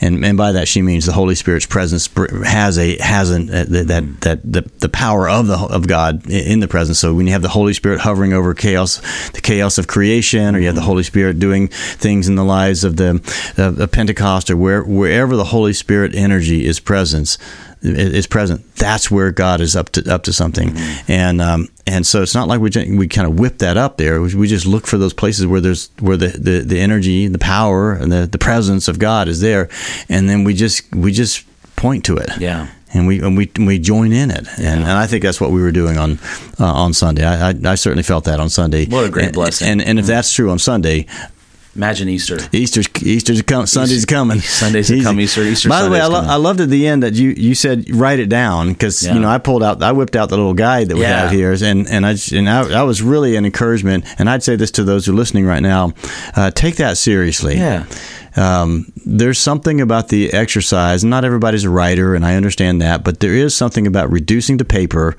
And and by that she means the Holy Spirit's presence has a has an uh, that that the, the power of the of God in the presence. So when you have the Holy Spirit hovering over chaos, the chaos of creation, or you have the Holy Spirit doing things in the lives of the of, of Pentecost, or where wherever the Holy Spirit energy is presence, is present, that's where God is up to up to something, mm-hmm. and um, and so it's not like we we kind of whip that up there. We just look for those places where there's where the, the, the energy, the power, and the, the presence of God is there, and then we just we just point to it. Yeah and we and we we join in it, and, and I think that's what we were doing on uh, on Sunday. I, I, I certainly felt that on Sunday. What a great and, blessing! And and if that's true on Sunday, Imagine Easter. Easter's Easter's coming. Sunday's coming. Sunday's Easter. coming. Easter. Easter. By the way, I, lo- I, loved at the end that you, you said write it down because yeah. you know I pulled out I whipped out the little guide that we yeah. have here and and I and I, that was really an encouragement and I'd say this to those who are listening right now, uh, take that seriously. Yeah. Um, there's something about the exercise. Not everybody's a writer, and I understand that, but there is something about reducing to paper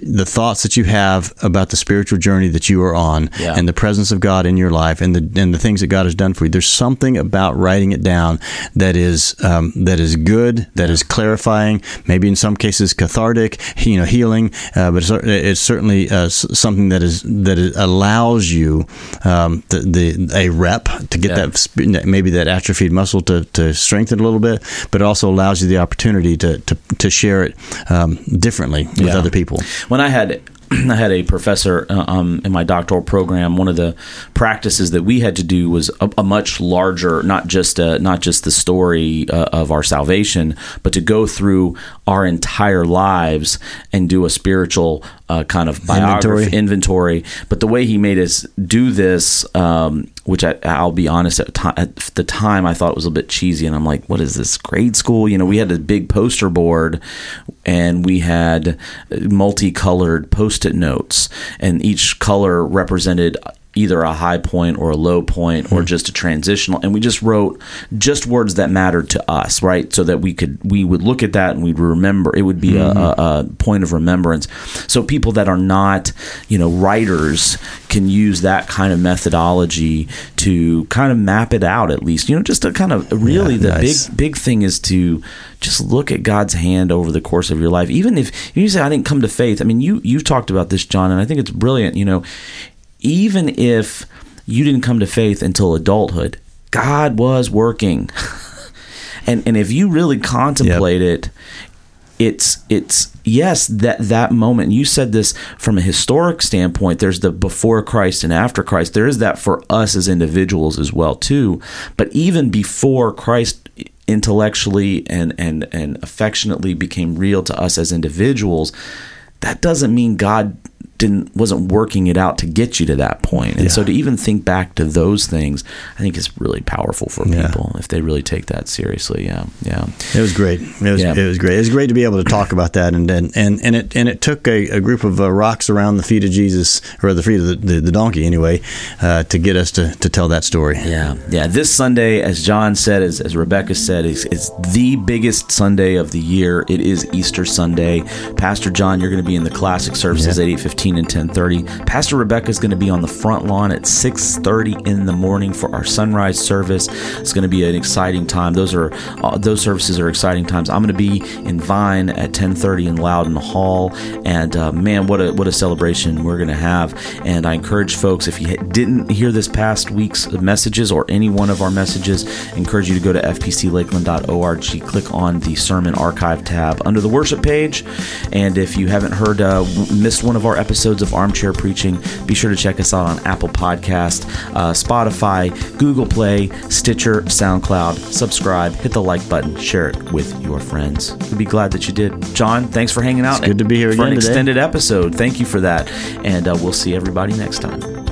the thoughts that you have about the spiritual journey that you are on yeah. and the presence of God in your life and the and the things that God has done for you. There's something about writing it down that is um, that is good, that yeah. is clarifying, maybe in some cases cathartic, you know, healing, uh, but it's, it's certainly uh, something that is that allows you um, the, the, a rep to get yeah. that maybe that atrophied muscle to, to strengthen a little bit, but it also allows you the opportunity to to, to share it um, differently with other people when I had I had a professor uh, um, in my doctoral program. One of the practices that we had to do was a, a much larger, not just a, uh, not just the story uh, of our salvation, but to go through our entire lives and do a spiritual uh, kind of biography inventory. inventory. But the way he made us do this, um, which I, will be honest, at, at, the time I thought it was a bit cheesy, and I'm like, what is this grade school? You know, we had a big poster board, and we had multicolored post-it notes, and each color represented either a high point or a low point or mm-hmm. just a transitional and we just wrote just words that mattered to us right so that we could we would look at that and we'd remember it would be mm-hmm. a, a, point of remembrance so people that are not you know writers can use that kind of methodology to kind of map it out at least you know just to kind of really yeah, the nice. big big thing is to just look at God's hand over the course of your life even if you say I didn't come to faith I mean you you've talked about this John and I think it's brilliant you know even if you didn't come to faith until adulthood, God was working. and and if you really contemplate yep. it, it's it's yes that that moment you said this from a historic standpoint there's the before Christ and after Christ there is that for us as individuals as well too but even before Christ intellectually and and and affectionately became real to us as individuals that doesn't mean God didn't wasn't working it out to get you to that point. And yeah. so to even think back to those things, I think is really powerful for yeah. people if they really take that seriously. Yeah, yeah. It was great. It was yeah. it was great. It was great to be able to talk about that, and and and, and it and it took a, a group of uh, rocks around the feet of Jesus or the feet of the, the, the donkey anyway uh, to get us to, to tell that story. Yeah, yeah. This Sunday, as John said, as, as Rebecca said, is it's the biggest Sunday of the year. It is Easter Sunday. Pastor John, you're going to be in the classic services at eight fifteen and 10:30. Pastor Rebecca is going to be on the front lawn at 6:30 in the morning for our sunrise service. It's going to be an exciting time. Those are uh, those services are exciting times. I'm going to be in Vine at 10:30 in Loudon Hall, and uh, man, what a what a celebration we're going to have. And I encourage folks if you didn't hear this past week's messages or any one of our messages, I encourage you to go to fpclakeland.org, click on the sermon archive tab under the worship page, and if you haven't heard uh, missed one of our episodes episodes of Armchair Preaching, be sure to check us out on Apple Podcast, uh, Spotify, Google Play, Stitcher, SoundCloud. Subscribe, hit the like button, share it with your friends. We'd be glad that you did. John, thanks for hanging out. It's good to be here for an extended episode. Thank you for that, and uh, we'll see everybody next time.